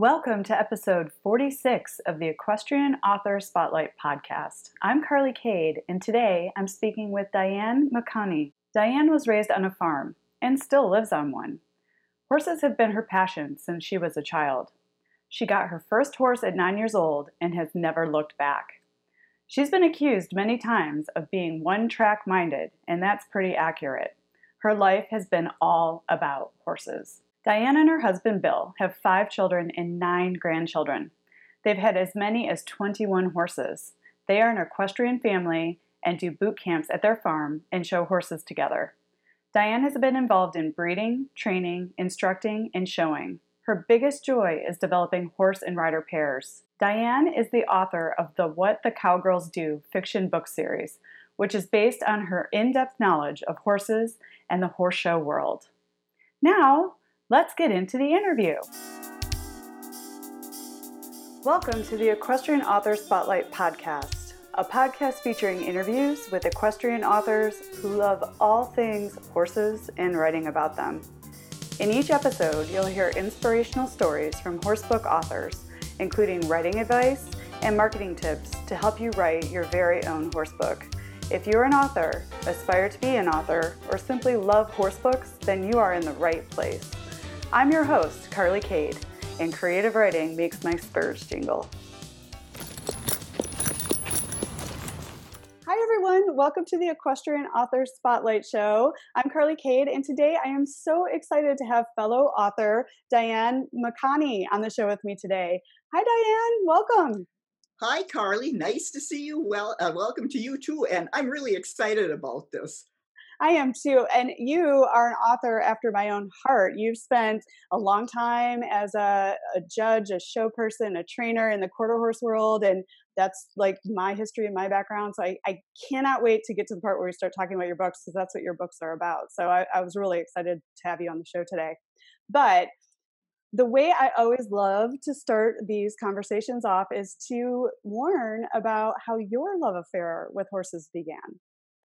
Welcome to episode 46 of the Equestrian Author Spotlight podcast. I'm Carly Cade, and today I'm speaking with Diane McConney. Diane was raised on a farm and still lives on one. Horses have been her passion since she was a child. She got her first horse at nine years old and has never looked back. She's been accused many times of being one track minded, and that's pretty accurate. Her life has been all about horses. Diane and her husband Bill have five children and nine grandchildren. They've had as many as 21 horses. They are an equestrian family and do boot camps at their farm and show horses together. Diane has been involved in breeding, training, instructing, and showing. Her biggest joy is developing horse and rider pairs. Diane is the author of the What the Cowgirls Do fiction book series, which is based on her in depth knowledge of horses and the horse show world. Now, Let's get into the interview. Welcome to the Equestrian Author Spotlight podcast, a podcast featuring interviews with equestrian authors who love all things horses and writing about them. In each episode, you'll hear inspirational stories from horsebook authors, including writing advice and marketing tips to help you write your very own horsebook. If you're an author, aspire to be an author, or simply love horsebooks, then you are in the right place. I'm your host, Carly Cade, and creative writing makes my spurs jingle. Hi, everyone. Welcome to the Equestrian Author Spotlight Show. I'm Carly Cade, and today I am so excited to have fellow author Diane McConney on the show with me today. Hi, Diane. Welcome. Hi, Carly. Nice to see you. Well, uh, welcome to you too. And I'm really excited about this. I am too. And you are an author after my own heart. You've spent a long time as a, a judge, a show person, a trainer in the quarter horse world. And that's like my history and my background. So I, I cannot wait to get to the part where we start talking about your books because that's what your books are about. So I, I was really excited to have you on the show today. But the way I always love to start these conversations off is to warn about how your love affair with horses began.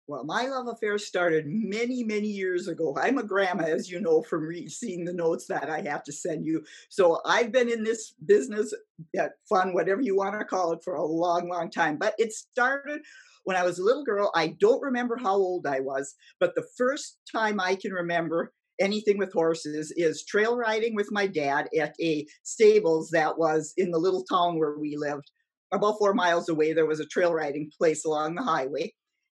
Well, my love affair started many, many years ago. I'm a grandma, as you know, from re- seeing the notes that I have to send you. So I've been in this business, that fun, whatever you want to call it, for a long, long time. But it started when I was a little girl. I don't remember how old I was, but the first time I can remember anything with horses is trail riding with my dad at a stables that was in the little town where we lived. About four miles away, there was a trail riding place along the highway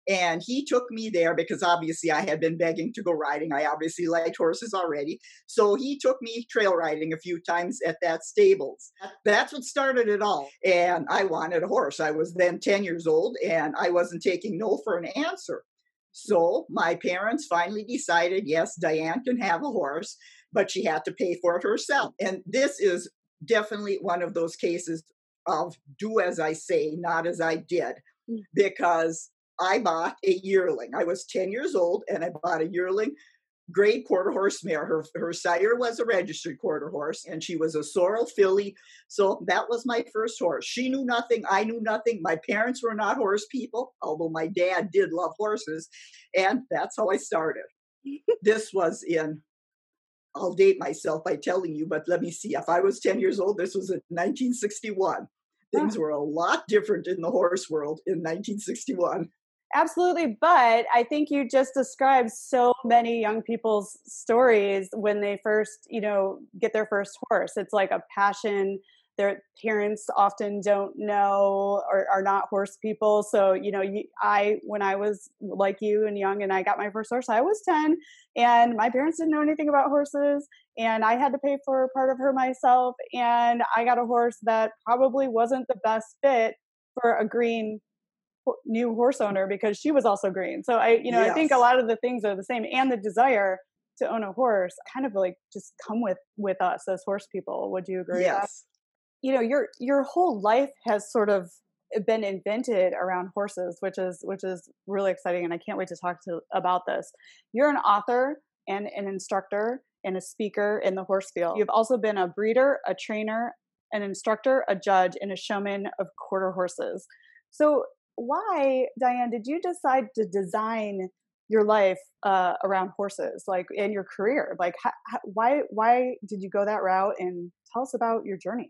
and he took me there because obviously I had been begging to go riding. I obviously liked horses already. So he took me trail riding a few times at that stables. That's what started it all. And I wanted a horse. I was then 10 years old and I wasn't taking no for an answer. So my parents finally decided yes, Diane can have a horse, but she had to pay for it herself. And this is definitely one of those cases of do as I say, not as I did, mm. because I bought a yearling. I was 10 years old and I bought a yearling grade quarter horse mare. Her, her sire was a registered quarter horse and she was a sorrel filly. So that was my first horse. She knew nothing. I knew nothing. My parents were not horse people, although my dad did love horses. And that's how I started. this was in, I'll date myself by telling you, but let me see. If I was 10 years old, this was in 1961. Things were a lot different in the horse world in 1961. Absolutely. But I think you just described so many young people's stories when they first, you know, get their first horse. It's like a passion. Their parents often don't know or are not horse people. So, you know, I, when I was like you and young and I got my first horse, I was 10 and my parents didn't know anything about horses and I had to pay for part of her myself. And I got a horse that probably wasn't the best fit for a green new horse owner because she was also green. So I, you know, yes. I think a lot of the things are the same, and the desire to own a horse kind of like just come with with us as horse people. Would you agree? Yes. You know, your your whole life has sort of been invented around horses, which is which is really exciting, and I can't wait to talk to about this. You're an author and an instructor and a speaker in the horse field. You've also been a breeder, a trainer, an instructor, a judge, and a showman of quarter horses. So why, Diane, did you decide to design your life uh, around horses, like in your career? Like, how, why why did you go that route? And tell us about your journey.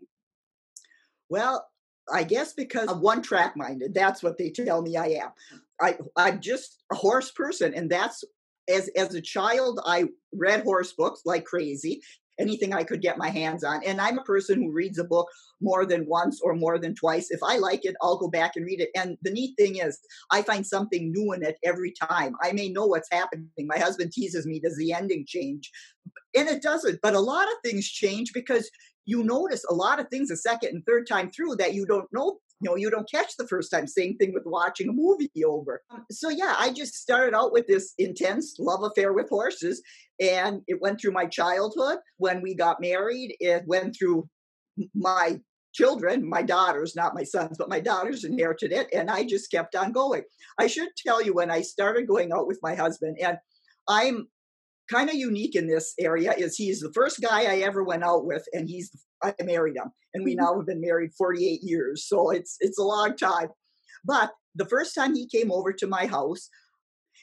Well, I guess because I'm one track minded. That's what they tell me I am. I I'm just a horse person, and that's as as a child I read horse books like crazy, anything I could get my hands on. And I'm a person who reads a book more than once or more than twice. If I like it, I'll go back and read it. And the neat thing is, I find something new in it every time. I may know what's happening. My husband teases me, does the ending change? And it doesn't. But a lot of things change because you notice a lot of things a second and third time through that you don't know know you don't catch the first time same thing with watching a movie over. Um, so yeah i just started out with this intense love affair with horses and it went through my childhood. When we got married it went through my children my daughters not my sons but my daughters inherited it and i just kept on going. I should tell you when i started going out with my husband and i'm kind of unique in this area is he's the first guy I ever went out with, and he's I married him, and we mm-hmm. now have been married 48 years, so it's it's a long time. But the first time he came over to my house,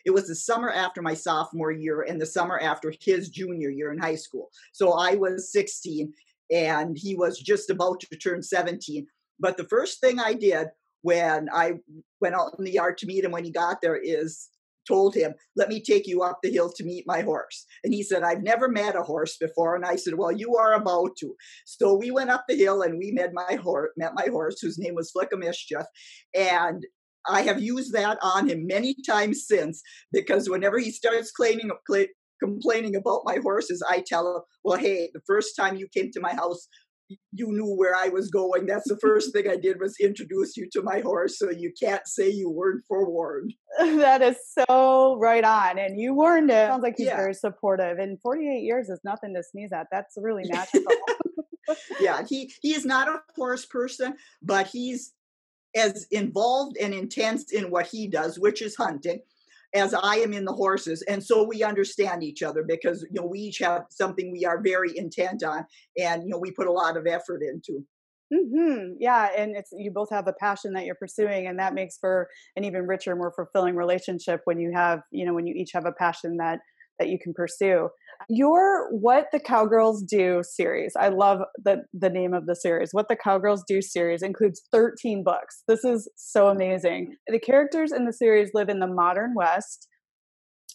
it was the summer after my sophomore year and the summer after his junior year in high school. So I was 16 and he was just about to turn 17. But the first thing I did when I went out in the yard to meet him when he got there is told him, Let me take you up the hill to meet my horse. And he said, I've never met a horse before. And I said, Well, you are about to. So we went up the hill and we met my horse, met my horse, whose name was Flick of Mischief. And I have used that on him many times since because whenever he starts complaining, complaining about my horses, I tell him, Well, hey, the first time you came to my house, you knew where I was going. That's the first thing I did was introduce you to my horse, so you can't say you weren't forewarned. that is so right on, and you warned him. Sounds like he's yeah. very supportive. And 48 years is nothing to sneeze at. That's really magical. yeah, he he is not a horse person, but he's as involved and intense in what he does, which is hunting as I am in the horses. And so we understand each other because, you know, we each have something we are very intent on and, you know, we put a lot of effort into. Mm-hmm. Yeah, and it's you both have a passion that you're pursuing, and that makes for an even richer, more fulfilling relationship when you have, you know, when you each have a passion that that you can pursue. Your What the Cowgirls Do series, I love the, the name of the series. What the Cowgirls Do series includes 13 books. This is so amazing. The characters in the series live in the modern West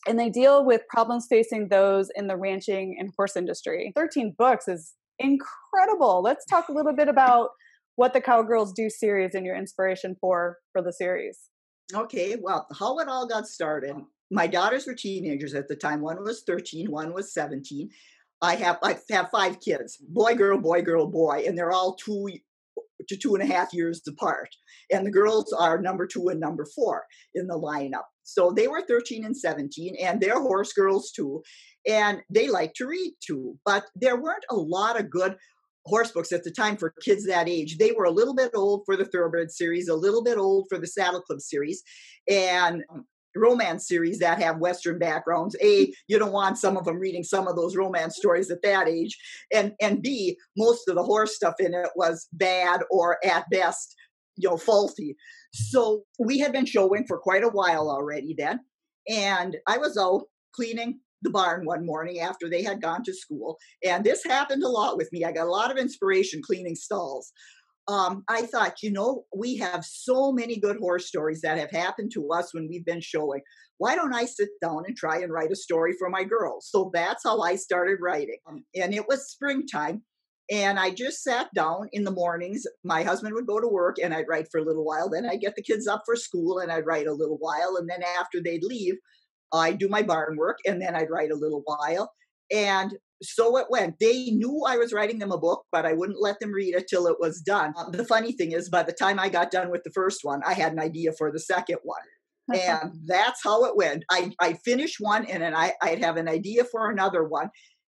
and they deal with problems facing those in the ranching and horse industry. 13 books is incredible. Let's talk a little bit about what the Cowgirls Do series and your inspiration for for the series. Okay, well, how it all got started my daughters were teenagers at the time. One was 13, one was 17. I have I have five kids, boy, girl, boy, girl, boy, and they're all two to two and a half years apart. And the girls are number two and number four in the lineup. So they were 13 and 17, and they're horse girls too. And they like to read too. But there weren't a lot of good horse books at the time for kids that age. They were a little bit old for the Thoroughbred series, a little bit old for the Saddle Club series. And mm. Romance series that have western backgrounds. A you don't want some of them reading some of those romance stories at that age. And and b most of the horse stuff in it was bad or at best you know faulty. So we had been showing for quite a while already then and i was out cleaning the barn one morning after they had gone to school and this happened a lot with me. I got a lot of inspiration cleaning stalls um, I thought, you know, we have so many good horror stories that have happened to us when we've been showing. Why don't I sit down and try and write a story for my girls? So that's how I started writing. Um, and it was springtime. And I just sat down in the mornings. My husband would go to work and I'd write for a little while. Then I'd get the kids up for school and I'd write a little while. And then after they'd leave, I'd do my barn work and then I'd write a little while. And so it went. They knew I was writing them a book, but I wouldn't let them read it till it was done. Um, the funny thing is, by the time I got done with the first one, I had an idea for the second one. and that's how it went. I, I'd finish one and then I, I'd have an idea for another one.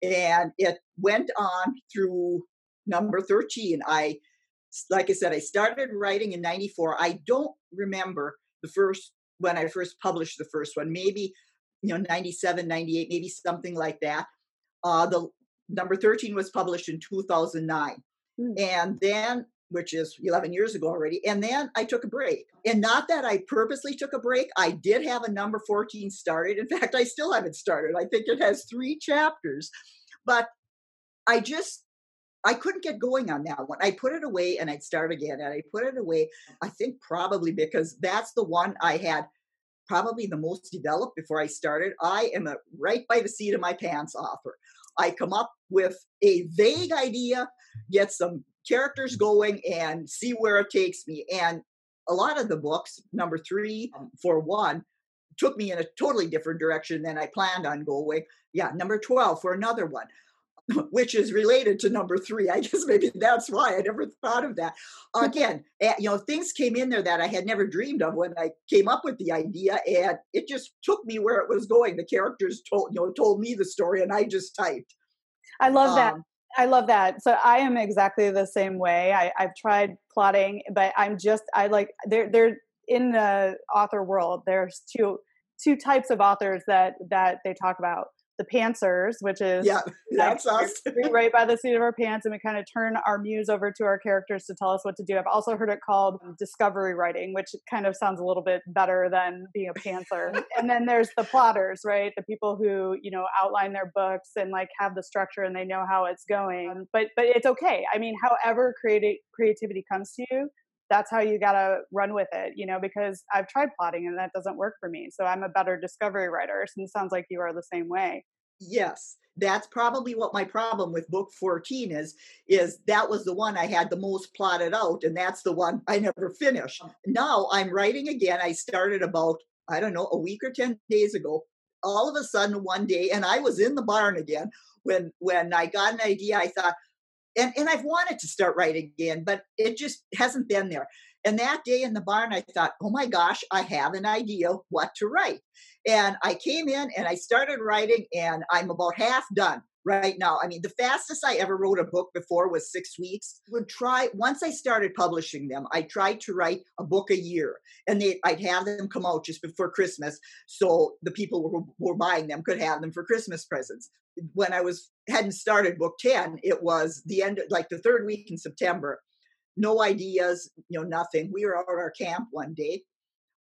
And it went on through number 13. I, like I said, I started writing in 94. I don't remember the first, when I first published the first one, maybe, you know, 97, 98, maybe something like that uh, the number 13 was published in 2009. Mm. And then which is 11 years ago already. And then I took a break. And not that I purposely took a break, I did have a number 14 started. In fact, I still haven't started. I think it has three chapters. But I just, I couldn't get going on that one. I put it away and I'd start again. And I put it away, I think probably because that's the one I had probably the most developed before I started. I am a right by the seat of my pants author. I come up with a vague idea, get some characters going, and see where it takes me. And a lot of the books, number three um, for one, took me in a totally different direction than I planned on going. Yeah, number 12 for another one. Which is related to number three. I guess maybe that's why I never thought of that. Again, eh, you know, things came in there that I had never dreamed of when I came up with the idea, and it just took me where it was going. The characters told you know told me the story, and I just typed. I love um, that. I love that. So I am exactly the same way. I, I've tried plotting, but I'm just I like they're they're in the author world. There's two two types of authors that that they talk about the pantsers, which is yeah, that's us. write by the seat of our pants, and we kind of turn our muse over to our characters to tell us what to do. I've also heard it called discovery writing, which kind of sounds a little bit better than being a pantser. and then there's the plotters, right? The people who you know outline their books and like have the structure and they know how it's going. But but it's okay. I mean, however creative creativity comes to you, that's how you got to run with it, you know, because I've tried plotting and that doesn't work for me. So I'm a better discovery writer. And it sounds like you are the same way. Yes, that's probably what my problem with book 14 is is that was the one I had the most plotted out and that's the one I never finished. Oh. Now I'm writing again. I started about I don't know, a week or 10 days ago. All of a sudden one day and I was in the barn again when when I got an idea I thought and, and I've wanted to start writing again, but it just hasn't been there. And that day in the barn, I thought, oh my gosh, I have an idea what to write. And I came in and I started writing, and I'm about half done right now. I mean, the fastest I ever wrote a book before was six weeks. Would try once I started publishing them, I tried to write a book a year, and they, I'd have them come out just before Christmas, so the people who were, buying them could have them for Christmas presents when I was hadn't started book 10, it was the end of like the third week in September. No ideas, you know, nothing. We were out at our camp one day.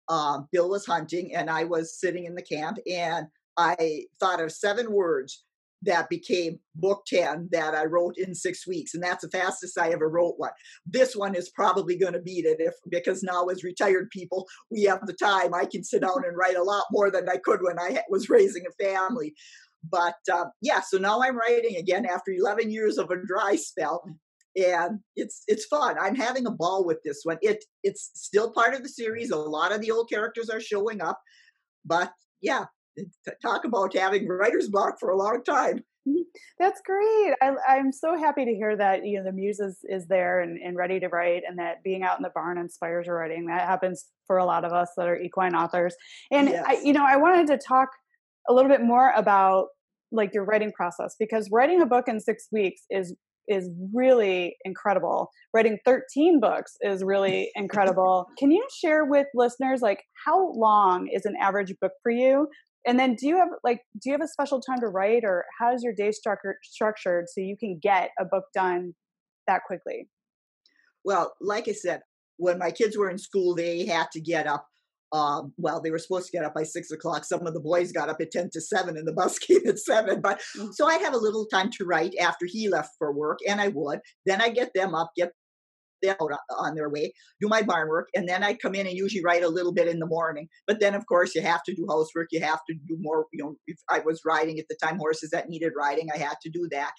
Um, Bill was hunting and I was sitting in the camp and I thought of seven words that became book 10 that I wrote in six weeks. And that's the fastest I ever wrote one. This one is probably going to beat it if because now as retired people, we have the time. I can sit down and write a lot more than I could when I was raising a family. But uh, yeah, so now I'm writing again after 11 years of a dry spell, and it's it's fun. I'm having a ball with this one. It it's still part of the series. A lot of the old characters are showing up, but yeah, talk about having writer's block for a long time. Mm-hmm. That's great. I, am so happy to hear that you know the muse is, is there and, and ready to write, and that being out in the barn inspires your writing. That happens for a lot of us that are equine authors. And yes. I, you know, I wanted to talk a little bit more about like your writing process because writing a book in six weeks is is really incredible. Writing 13 books is really incredible. Can you share with listeners like how long is an average book for you? And then do you have like do you have a special time to write or how is your day structured structured so you can get a book done that quickly? Well, like I said, when my kids were in school, they had to get up um, well, they were supposed to get up by six o'clock. Some of the boys got up at 10 to seven and the bus came at seven. But mm. so I'd have a little time to write after he left for work and I would. Then I get them up, get them out on their way, do my barn work, and then I'd come in and usually write a little bit in the morning. But then, of course, you have to do housework. You have to do more. You know, if I was riding at the time horses that needed riding, I had to do that.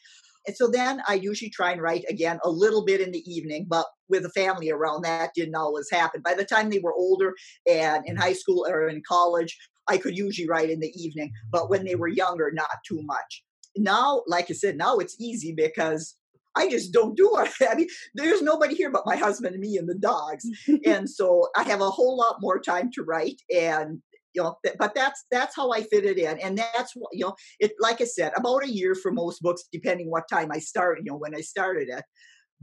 And so then I usually try and write again a little bit in the evening, but with a family around, that didn't always happen. By the time they were older and in mm-hmm. high school or in college, I could usually write in the evening, but when they were younger, not too much. Now, like I said, now it's easy because I just don't do it. I mean, there's nobody here but my husband and me and the dogs. and so I have a whole lot more time to write. And you know but that's that's how i fit it in and that's what you know it like i said about a year for most books depending what time i start you know when i started it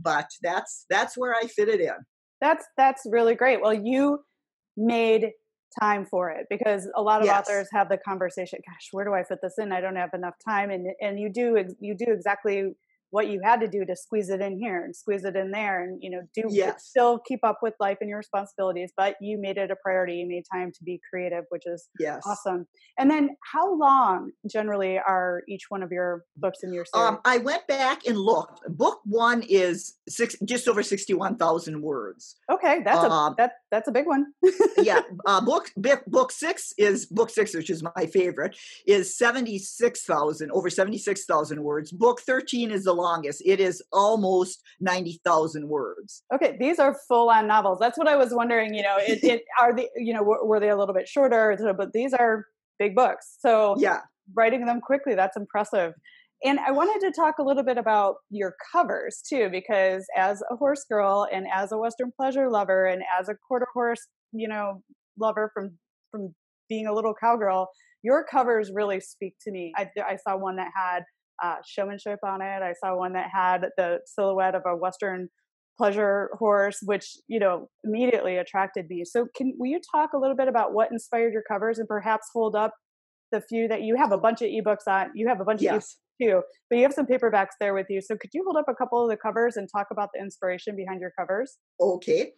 but that's that's where i fit it in. That's that's really great. Well you made time for it because a lot of yes. authors have the conversation gosh where do i fit this in? I don't have enough time and and you do you do exactly what you had to do to squeeze it in here and squeeze it in there and you know do Yes. still keep up with life and your responsibilities but you made it a priority you made time to be creative which is Yes. awesome and then how long generally are each one of your books in your series Um, I went back and looked. Book one is six, just over sixty-one thousand words. okay that's a um, that that's a big one yeah, uh, book book book six is book six, which is my favorite, is seventy-six thousand over seventy-six thousand words. Book thirteen is the longest. It is almost ninety thousand words. Okay, these are full on novels. That's what I was wondering. You know, it, it are the you know were, were they a little bit shorter? But these are big books. So Yeah, writing them quickly that's impressive. And I wanted to talk a little bit about your covers too, because as a horse girl and as a Western pleasure lover and as a quarter horse, you know, lover from from being a little cowgirl, your covers really speak to me. I, I saw one that had uh, showmanship on it. I saw one that had the silhouette of a Western pleasure horse, which you know immediately attracted me. So, can will you talk a little bit about what inspired your covers and perhaps hold up the few that you have a bunch of ebooks on? You have a bunch of ebooks too, but you have some paperbacks there with you. So, could you hold up a couple of the covers and talk about the inspiration behind your covers? Okay.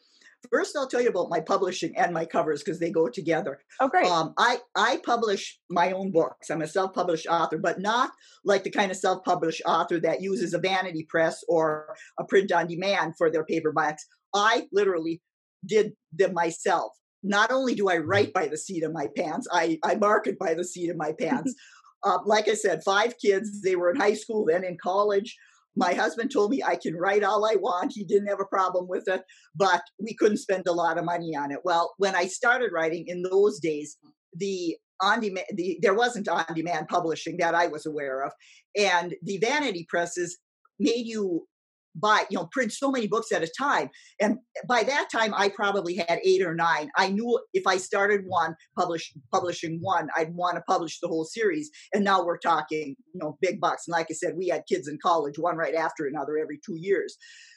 First, I'll tell you about my publishing and my covers because they go together. Oh, great. Um, I I publish my own books. I'm a self-published author, but not like the kind of self-published author that uses a vanity press or a print on demand for their paperbacks. I literally did them myself. Not only do I write by the seat of my pants, I I market by the seat of my pants. uh, like I said, five kids. They were in high school, then in college. My husband told me I can write all I want. He didn't have a problem with it, but we couldn't spend a lot of money on it. Well, when I started writing in those days, the on demand the there wasn't on demand publishing that I was aware of, and the vanity presses made you buy you know print so many books at a time. And by that time i probably had eight or nine. I knew if i started one publish publishing one i'd want to publish the whole series. And now we're talking you know big bucks. And like i said we had kids in college one right after another every two years.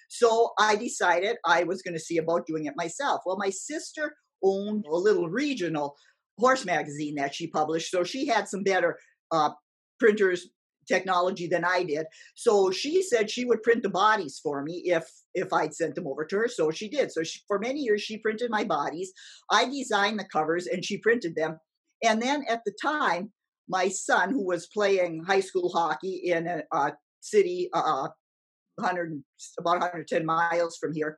So i decided i was going to see about doing it myself. Well my sister owned a little regional horse magazine that she published. So she had some better uh, printers technology than I did. So she said she would print the bodies for me if if I'd sent them over to her. So she did. So she, for many years she printed my bodies. I designed the covers and she printed them. And then at the time, my son, who was playing high school hockey in a, a city uh, 100 about 110 miles from here,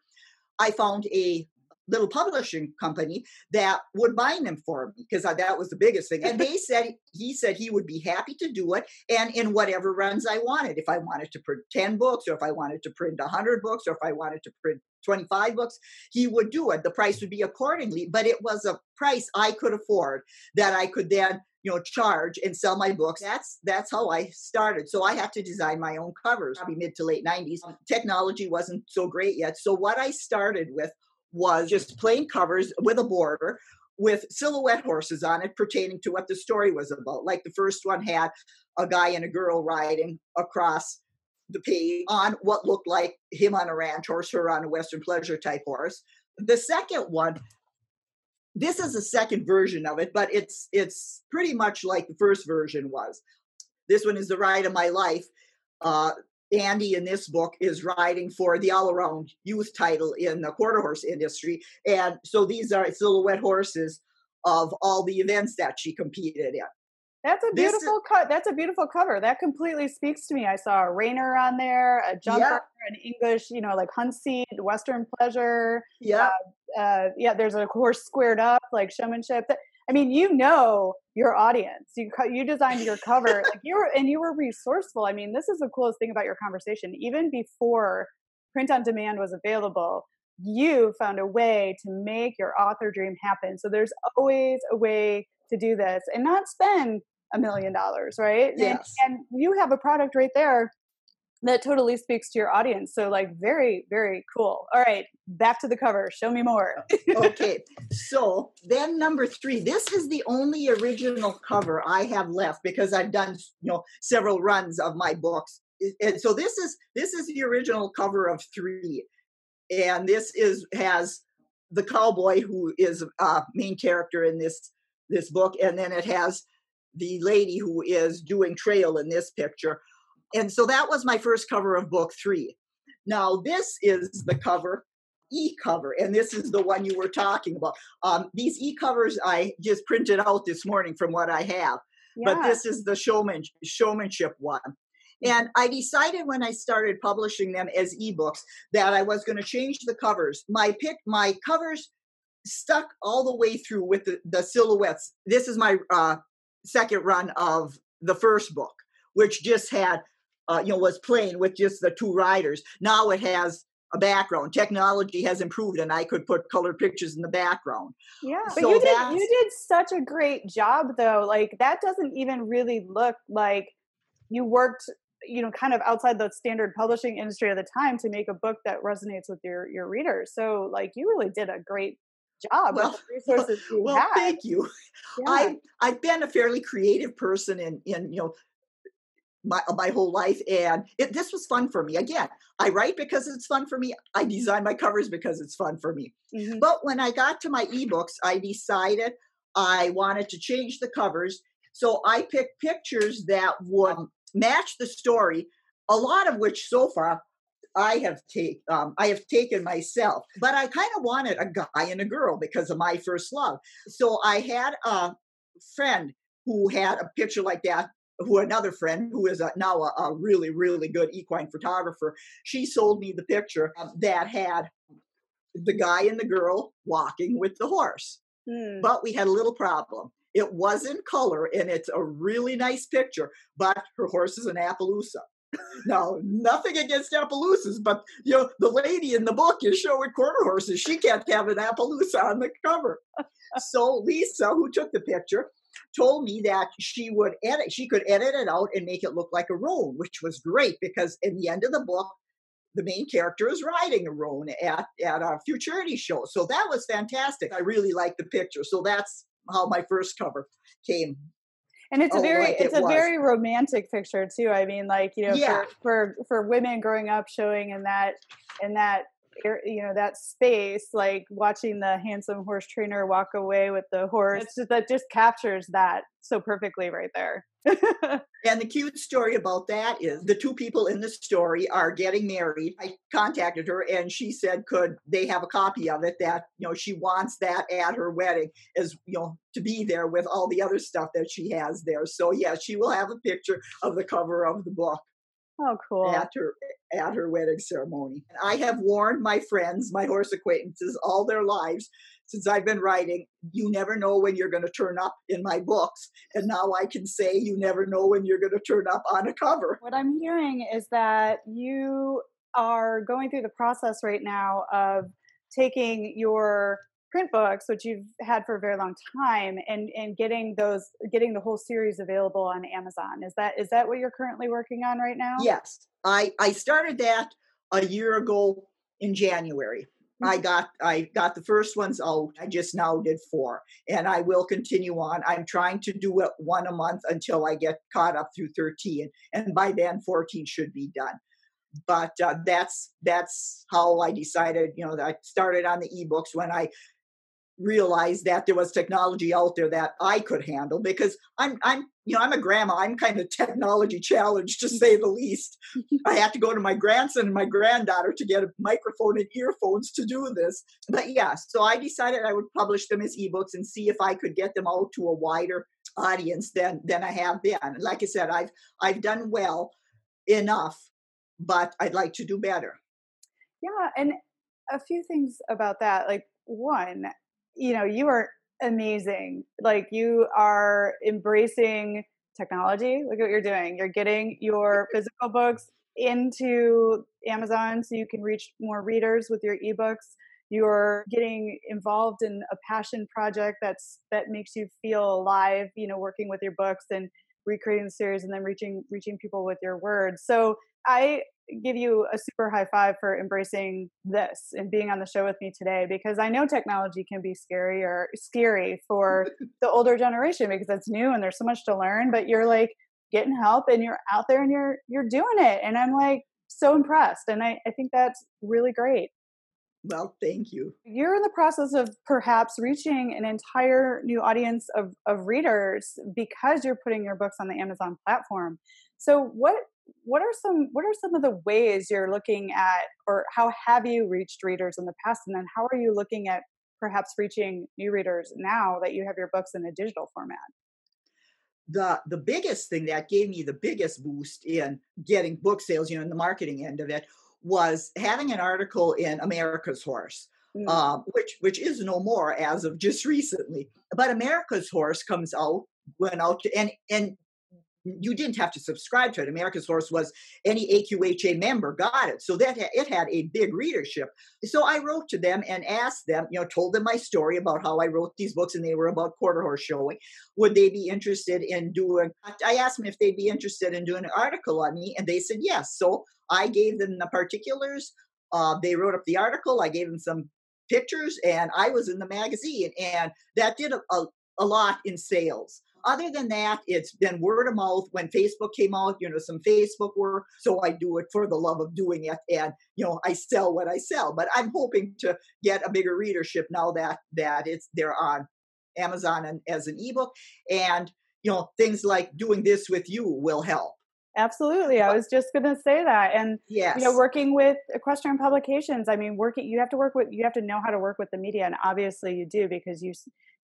I found a little publishing company that would bind them for me because that was the biggest thing. And they said he said he would be happy to do it and in whatever runs I wanted. If I wanted to print 10 books or if I wanted to print 100 books or if I wanted to print 25 books, he would do it. The price would be accordingly, but it was a price I could afford that I could then you know charge and sell my books that's that's how i started so i had to design my own covers probably mid to late 90s um, technology wasn't so great yet so what i started with was just plain covers with a border with silhouette horses on it pertaining to what the story was about. Like the first one had a guy and a girl riding across the page on what looked like him on a ranch horse, her on a Western pleasure type horse. The second one, this is a second version of it, but it's it's pretty much like the first version was. This one is the ride of my life. Uh, Andy in this book is riding for the all around youth title in the quarter horse industry. And so these are silhouette horses of all the events that she competed in. That's a beautiful cut. That's a beautiful cover. That completely speaks to me. I saw a reiner on there, a jumper, Yeah. an English, you know, like hunt seat, Western pleasure. Yeah. Uh, yeah, there's a horse squared up, like showmanship. I mean, you know your audience. You you designed your cover, like you were, and you were resourceful. I mean, this is the coolest thing about your conversation. Even before print on demand was available, you found a way to make your author dream happen. So there's always a way to do this and not spend a million dollars, right? And- Yes. and you have a product right there that totally speaks to your audience. So like very, very cool. All right, back to the cover. Show me more. Uh, okay. So then number three, this is the only original cover I have left because I've done you know several runs of my books. And so this is this is the original cover of three. And this is has the cowboy who is a main character in this this book, and then it has the lady who is doing trail in this picture. And so that was my first cover of book three. Now, this is the cover, e cover, and this is the one you were talking about. Um, these e covers I just printed out this morning from what I have, yeah. but this is the showman, showmanship one. And I decided when I started publishing them as ebooks that I was going to change the covers. My pick, my covers stuck all the way through with the, the silhouettes. This is my uh, second run of the first book, which just had, uh, you know, was plain with just the two riders. Now it has a background. Technology has improved, and I could put colored pictures in the background. Yeah, so but you did you did such a great job, though. Like that doesn't even really look like you worked you know kind of outside the standard publishing industry at the time to make a book that resonates with your your readers so like you really did a great job well, resources well, had. thank you yeah. i i've been a fairly creative person in in you know my my whole life and it, this was fun for me again i write because it's fun for me i design my covers because it's fun for me mm-hmm. but when i got to my ebooks i decided i wanted to change the covers so i picked pictures that would match the story, a lot of which so far I have take um, I have taken myself. But I kind of wanted a guy and a girl because of my first love. So I had a friend who had a picture like that. Who another friend who is a, now a, a, really really good equine photographer. She sold me the picture that had the guy and the girl walking with the horse. Hmm. But we had a little problem. It was in color and it's a really nice picture, but her horse is an Appaloosa. now, nothing against Appaloosas, but you know, the lady in the book is showing quarter horses. She can't have an Appaloosa on the cover. so Lisa, who took the picture, told me that she would edit, she could edit it out and make it look like a roan, which was great because in the end of the book, the main character is riding a roan at, at a futurity show. So that was fantastic. I really liked the picture. So that's how my first cover came and it's a oh, very like it's it a was. very romantic picture too i mean like you know yeah. for, for for women growing up showing in that in that you know that space like watching the handsome horse trainer walk away with the horse just, that just captures that so perfectly right there and the cute story about that is the two people in the story are getting married. I contacted her and she said, could they have a copy of it that, you know, she wants that at her wedding as, you know, to be there with all the other stuff that she has there. So, yeah, she will have a picture of the cover of the book. Oh, cool. At her at her wedding ceremony. I have warned my friends, my horse acquaintances, all their lives since I've been writing, you never know when you're going to turn up in my books. And now I can say you never know when you're going to turn up on a cover. What I'm hearing is that you are going through the process right now of taking your print books which you've had for a very long time and and getting those getting the whole series available on amazon is that is that what you're currently working on right now yes i i started that a year ago in january I got I got the first ones out. I just now did four, and I will continue on. I'm trying to do it one a month until I get caught up through 13, and by then 14 should be done. But uh, that's that's how I decided. You know, I started on the ebooks when I realized that there was technology out there that I could handle because I'm I'm you know I'm a grandma I'm kind of technology challenged to say the least. I had to go to my grandson and my granddaughter to get a microphone and earphones to do this. But yeah, so I decided I would publish them as ebooks and see if I could get them out to a wider audience than than I have been. Like I said, I've I've done well enough, but I'd like to do better. Yeah, and a few things about that. Like one, you know, you are amazing. Like you are embracing technology. Look at what you're doing. You're getting your physical books into Amazon so you can reach more readers with your ebooks. You're getting involved in a passion project that's that makes you feel alive, you know, working with your books and recreating the series and then reaching reaching people with your words. So I give you a super high five for embracing this and being on the show with me today because I know technology can be scary or scary for the older generation because it's new and there's so much to learn but you're like getting help and you're out there and you're you're doing it and I'm like so impressed and I, I think that's really great. Well, thank you. You're in the process of perhaps reaching an entire new audience of, of readers because you're putting your books on the Amazon platform. So, what what are some what are some of the ways you're looking at or how have you reached readers in the past and then how are you looking at perhaps reaching new readers now that you have your books in a digital format the the biggest thing that gave me the biggest boost in getting book sales you know in the marketing end of it was having an article in america's horse mm. uh, which which is no more as of just recently but america's horse comes out went out to, and and you didn't have to subscribe to it. America's Horse was any AQHA member got it. So that it had a big readership. So I wrote to them and asked them, you know, told them my story about how I wrote these books and they were about quarter horse showing. Would they be interested in doing I asked them if they'd be interested in doing an article on me and they said yes. So I gave them the particulars. Uh, they wrote up the article. I gave them some pictures and I was in the magazine and that did a, a, a lot in sales other than that, it's been word of mouth. When Facebook came out, you know, some Facebook work. So I do it for the love of doing it, and you know, I sell what I sell. But I'm hoping to get a bigger readership now that that it's they're on Amazon and as an ebook, and you know, things like doing this with you will help. Absolutely. I was just going to say that. And, yes. you know, working with equestrian publications, I mean, working, you have to work with, you have to know how to work with the media. And obviously you do because you,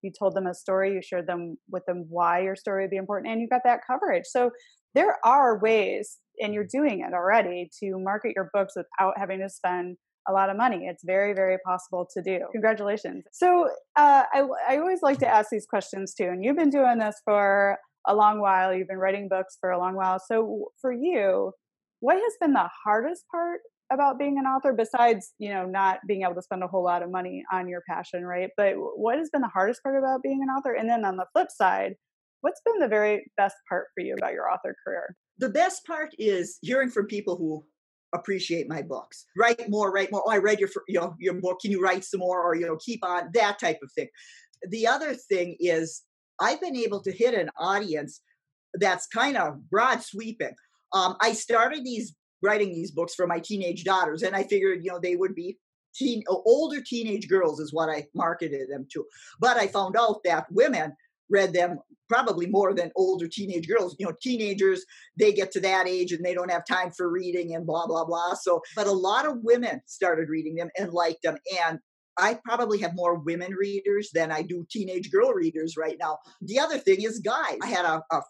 you told them a story, you shared them with them why your story would be important, and you got that coverage. So there are ways, and you're doing it already, to market your books without having to spend a lot of money. It's very, very possible to do. Congratulations. So uh, I, I always like to ask these questions too, and you've been doing this for a long while. You've been writing books for a long while. So for you, what has been the hardest part about being an author besides you know not being able to spend a whole lot of money on your passion right? But what has been the hardest part about being an author? And then on the flip side what's been the very best part for you about your author career? The best part is hearing from people who appreciate my books. Write more write more. Oh, i read your you know your book. Can you write some more? Or you know keep on that type of thing. The other thing is i've been able to hit an audience that's kind of broad sweeping. Um, I started these writing these books for my teenage daughters, and I figured, you know, they would be teen uh, older teenage girls is what I marketed them to. But I found out that women read them probably more than older teenage girls. You know, teenagers, they get to that age and they don't have time for reading and blah, blah, blah. So, but a lot of women started reading them and liked them. And I probably have more women readers than I do teenage girl readers right now. The other thing is guys. I had a, a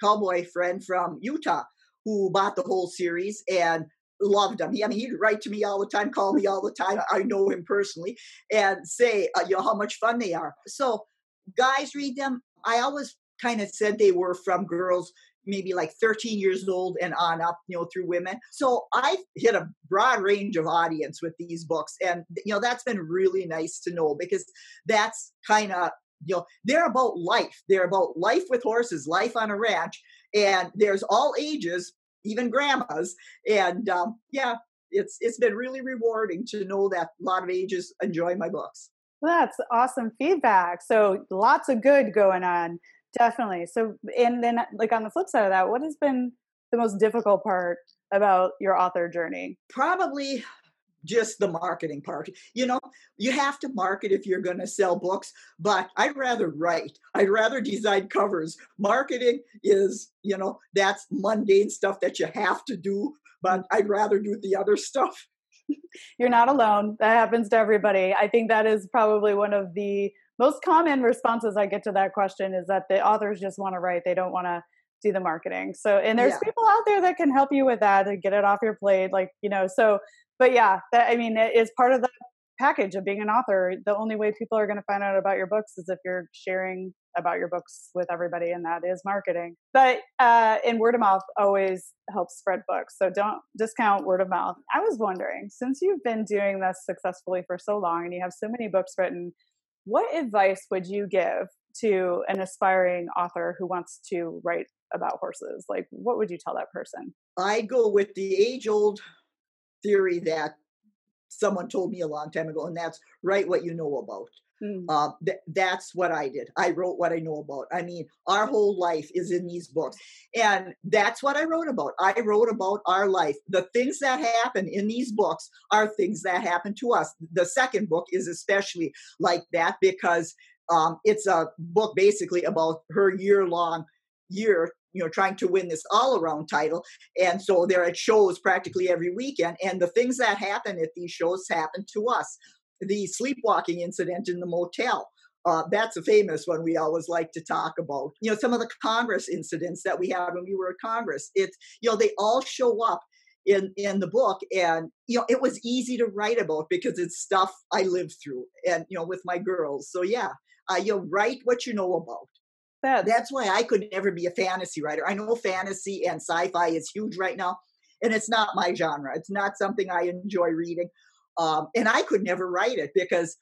cowboy friend from Utah who bought the whole series and loved him. He, I mean, he'd write to me all the time, call me all the time. I know him personally, and say, uh, you know, how much fun they are. So, guys read them. I always kind of said they were from girls maybe like 13 years old and on up, you know, through women. So I hit a broad range of audience with these books. And, you know, that's been really nice to know because that's kind of, you know, they're about life. They're about life with horses, life on a ranch. And there's all ages, even grandmas. And um, yeah, it's it's been really rewarding to know that a lot of ages enjoy my books. Well, that's awesome feedback. So lots of good going on, definitely. So and then like on the flip side of that, what has been the most difficult part about your author journey? Probably just the marketing part. You know, you have to market if you're going to sell books, but I'd rather write. I'd rather design covers. Marketing is, you know, that's mundane stuff that you have to do, but I'd rather do the other stuff. You're not alone. That happens to everybody. I think that is probably one of the most common responses I get to that question is that the authors just want to write. They don't want to do the marketing. So, and there's yeah. people out there that can help you with that and get it off your plate. Like, you know, so but yeah, that I mean, it is part of the package of being an author. The only way people are going to find out about your books is if you're sharing about your books with everybody, and that is marketing. But uh, in word of mouth always helps spread books, so don't discount word of mouth. I was wondering, since you've been doing this successfully for so long, and you have so many books written, what advice would you give to an aspiring author who wants to write about horses? Like, what would you tell that person? I go with the age old theory that someone told me a long time ago, and that's write what you know about. Mm. Uh, th- that's what I did. I wrote what I know about. I mean, our whole life is in these books. And that's what I wrote about. I wrote about our life. The things that happen in these books are things that happen to us. The second book is especially like that because um, it's a book basically about her year long year you know trying to win this all around title and so they're at shows practically every weekend and the things that happen at these shows happen to us the sleepwalking incident in the motel uh, that's a famous one we always like to talk about. You know, some of the Congress incidents that we had when we were at Congress. It's you know they all show up in in the book, and you know it was easy to write about because it's stuff I lived through, and you know with my girls. So yeah, uh, you know, write what you know about. That's, That's why I could never be a fantasy writer. I know fantasy and sci-fi is huge right now, and it's not my genre. It's not something I enjoy reading. Um, and I could never write it because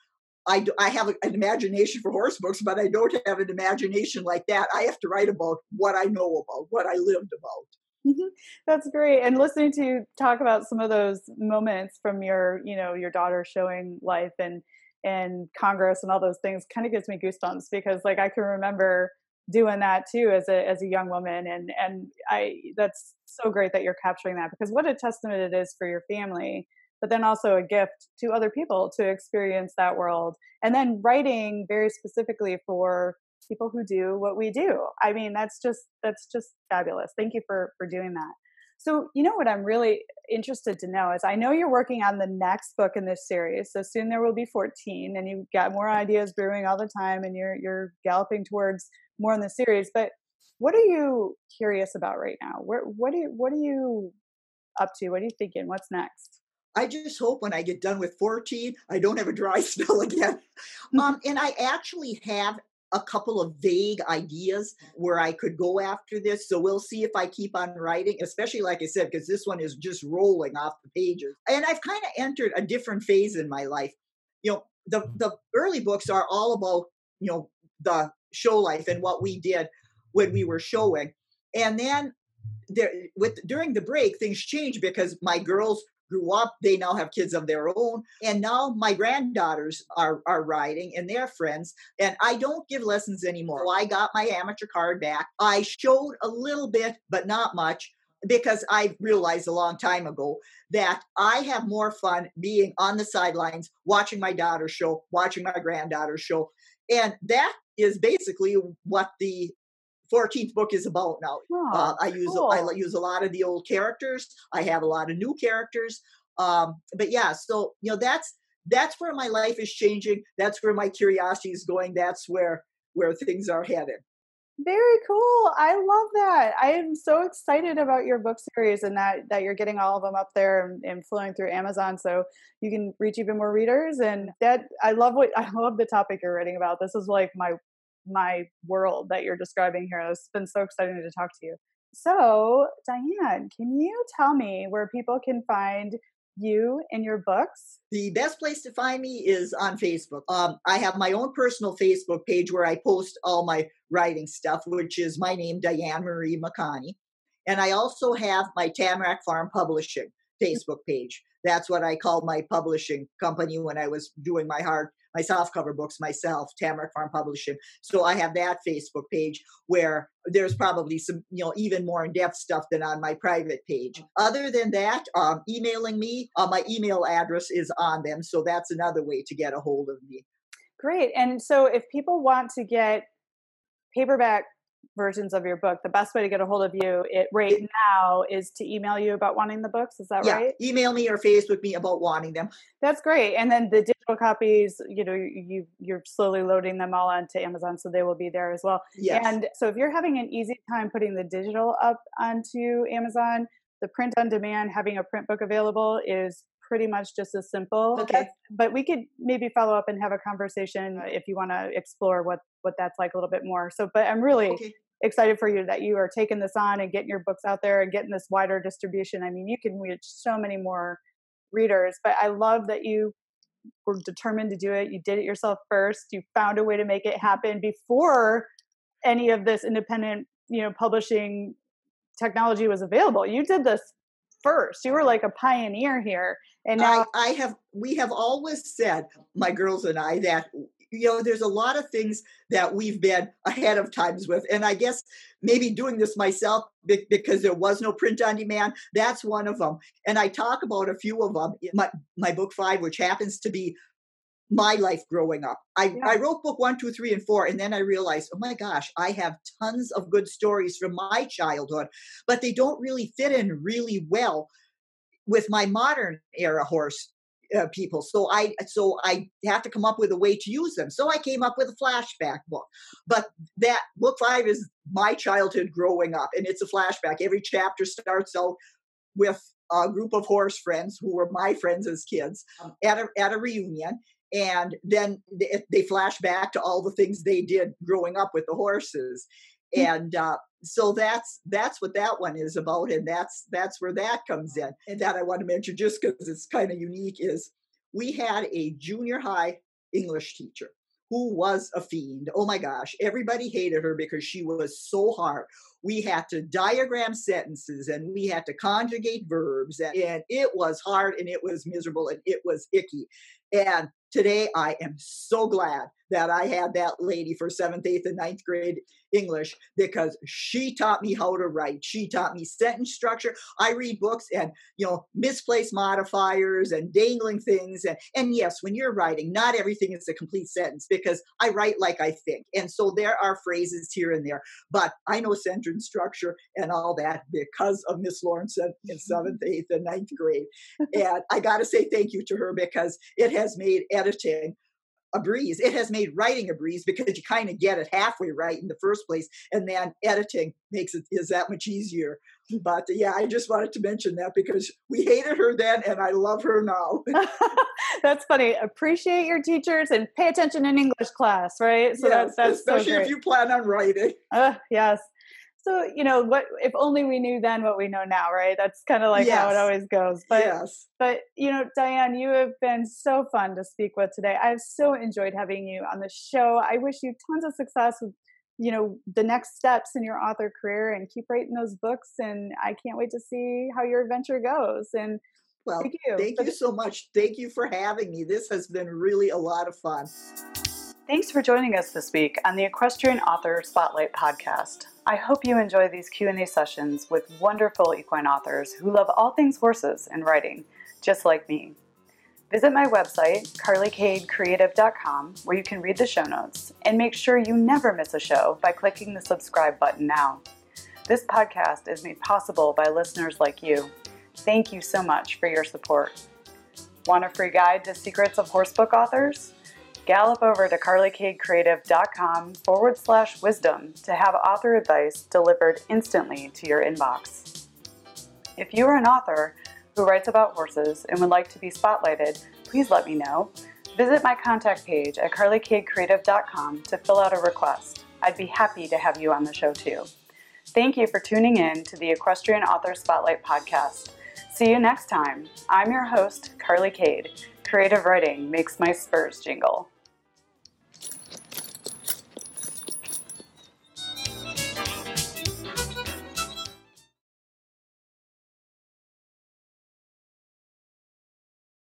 I, do, I have an imagination for horse books, but I don't have an imagination like that. I have to write about what I know about, what I lived about. Mm-hmm. That's great. And listening to you talk about some of those moments from your, you know, your daughter showing life and and Congress and all those things kind of gives me goosebumps because like I can remember doing that too as a as a young woman and and I that's so great that you're capturing that because what a testament it is for your family but then also a gift to other people to experience that world. And then writing very specifically for people who do what we do. I mean, that's just that's just fabulous. Thank you for for doing that. So, you know what I'm really interested to know is I know you're working on the next book in this series. So soon there will be 14 and you've got more ideas brewing all the time and you're you're galloping towards more in the series, but what are you curious about right now? Where what do you what are you up to? What are you thinking? What's next? I just hope when I get done with 14, I don't have a dry spell again. um, and I actually have a couple of vague ideas where I could go after this. So we'll see if I keep on writing, especially like I said, because this one is just rolling off the pages. And I've kind of entered a different phase in my life. You know, the, the early books are all about, you know, the show life and what we did when we were showing. And then there with during the break things changed because my girls grew up. They now have kids of their own. And now my granddaughters are, are riding and their friends. And I don't give lessons anymore. I got my amateur card back. I showed a little bit, but not much because I realized a long time ago that I have more fun being on the sidelines, watching my daughter show, watching my granddaughter show. And that is basically what the 14th book is about now. Oh, uh, I use cool. I use a lot of the old characters. I have a lot of new characters. Um, but yeah, so you know that's that's where my life is changing. That's where my curiosity is going. That's where where things are headed. Very cool. I love that. I am so excited about your book series and that that you're getting all of them up there and, and flowing through Amazon so you can reach even more readers. And that I love what I love the topic you're writing about. This is like my my world that you're describing here. It's been so exciting to talk to you. So, Diane, can you tell me where people can find you and your books? The best place to find me is on Facebook. Um, I have my own personal Facebook page where I post all my writing stuff, which is my name, Diane Marie McConney. And I also have my Tamarack Farm Publishing Facebook page. That's what I called my publishing company when I was doing my hard my soft cover books myself, Tamarack Farm Publishing. So I have that Facebook page where there's probably some, you know, even more in depth stuff than on my private page. Other than that, um, emailing me, uh, my email address is on them. So that's another way to get a hold of me. Great. And so if people want to get paperback versions of your book, the best way to get a hold of you it right now is to email you about wanting the books. Is that yeah, right? Email me or Facebook me about wanting them. That's great. And then the digital copies, you know, you you're slowly loading them all onto Amazon, so they will be there as well. Yes. And so if you're having an easy time putting the digital up onto Amazon, the print on demand, having a print book available is pretty much just as simple. Okay. but we could maybe follow up and have a conversation if you want to explore what what that's like a little bit more. So, but I'm really okay. Excited for you that you are taking this on and getting your books out there and getting this wider distribution. I mean, you can reach so many more readers, but I love that you were determined to do it. You did it yourself first. You found a way to make it happen before any of this independent, you know, publishing technology was available. You did this first. You were like a pioneer here. And now I, I have we have always said, my girls and I, that you know there's a lot of things that we've been ahead of times with and i guess maybe doing this myself because there was no print on demand that's one of them and i talk about a few of them in my, my book five which happens to be my life growing up. I, yeah. I wrote book one, two, three, and four, and then I realized, oh my gosh, I have tons of good stories from my childhood, but they don't really fit in really well with my modern era horse uh, people. So I so I have to come up with a way to use them. So I came up with a flashback book. But that book five is my childhood growing up, and it's a flashback. Every chapter starts out with a group of horse friends who were my friends as kids um, at a at a reunion. And then they, they flash back to all the things they did growing up with the horses. And uh, so that's that's what that one is about and that's that's where that comes in. And that i want to mention just because it's kind of unique is we had a junior high english teacher who was a fiend. Oh my gosh everybody hated her because she was so hard. We had to diagram sentences and we had to conjugate verbs and, and it was hard and it was miserable and it was icky. And today i am so glad that I had that lady for seventh, eighth, and ninth grade English because she taught me how to write. She taught me sentence structure. I read books and, you know, misplaced modifiers and dangling things. And, and yes, when you're writing, not everything is a complete sentence because I write like I think. And so there are phrases here and there, but I know sentence structure and all that because of Miss Lawrence in seventh, eighth, and ninth grade. and I got to say thank you to her because it has made editing a breeze. It has made writing a breeze because you kind of get it halfway right in the first place, and then editing makes it is that much easier. But yeah, I just wanted to mention that because we hated her then, and I love her now. that's funny. Appreciate your teachers and pay attention in English class, right? So yes, that's, that's especially so if you plan on writing. Uh, yes so you know what if only we knew then what we know now right? That's kind of like yes. how it always goes. But yes. but you know diane you have been so fun to speak with today. I've so enjoyed having you on the show. I wish you tons of success with you know the next steps in your author career and keep writing those books and i can't wait to see how your adventure goes. And well thank you thank you so much. Thank you for having me. This has been really a lot of fun. Thanks for joining us this week on the Equestrian Author Spotlight podcast. I hope you enjoy these Q&A sessions with wonderful equine authors who love all things horses and writing, just like me. Visit my website, carlycadecreative.com, where you can read the show notes, and make sure you never miss a show by clicking the subscribe button now. This podcast is made possible by listeners like you. Thank you so much for your support. Want a free guide to secrets of horsebook authors? Gallop over to carlycadecreative.com forward slash wisdom to have author advice delivered instantly to your inbox. If you are an author who writes about horses and would like to be spotlighted, please let me know. Visit my contact page at carlycadecreative.com to fill out a request. I'd be happy to have you on the show too. Thank you for tuning in to the Equestrian Author Spotlight podcast. See you next time. I'm your host, Carly Cade. Creative writing makes my spurs jingle.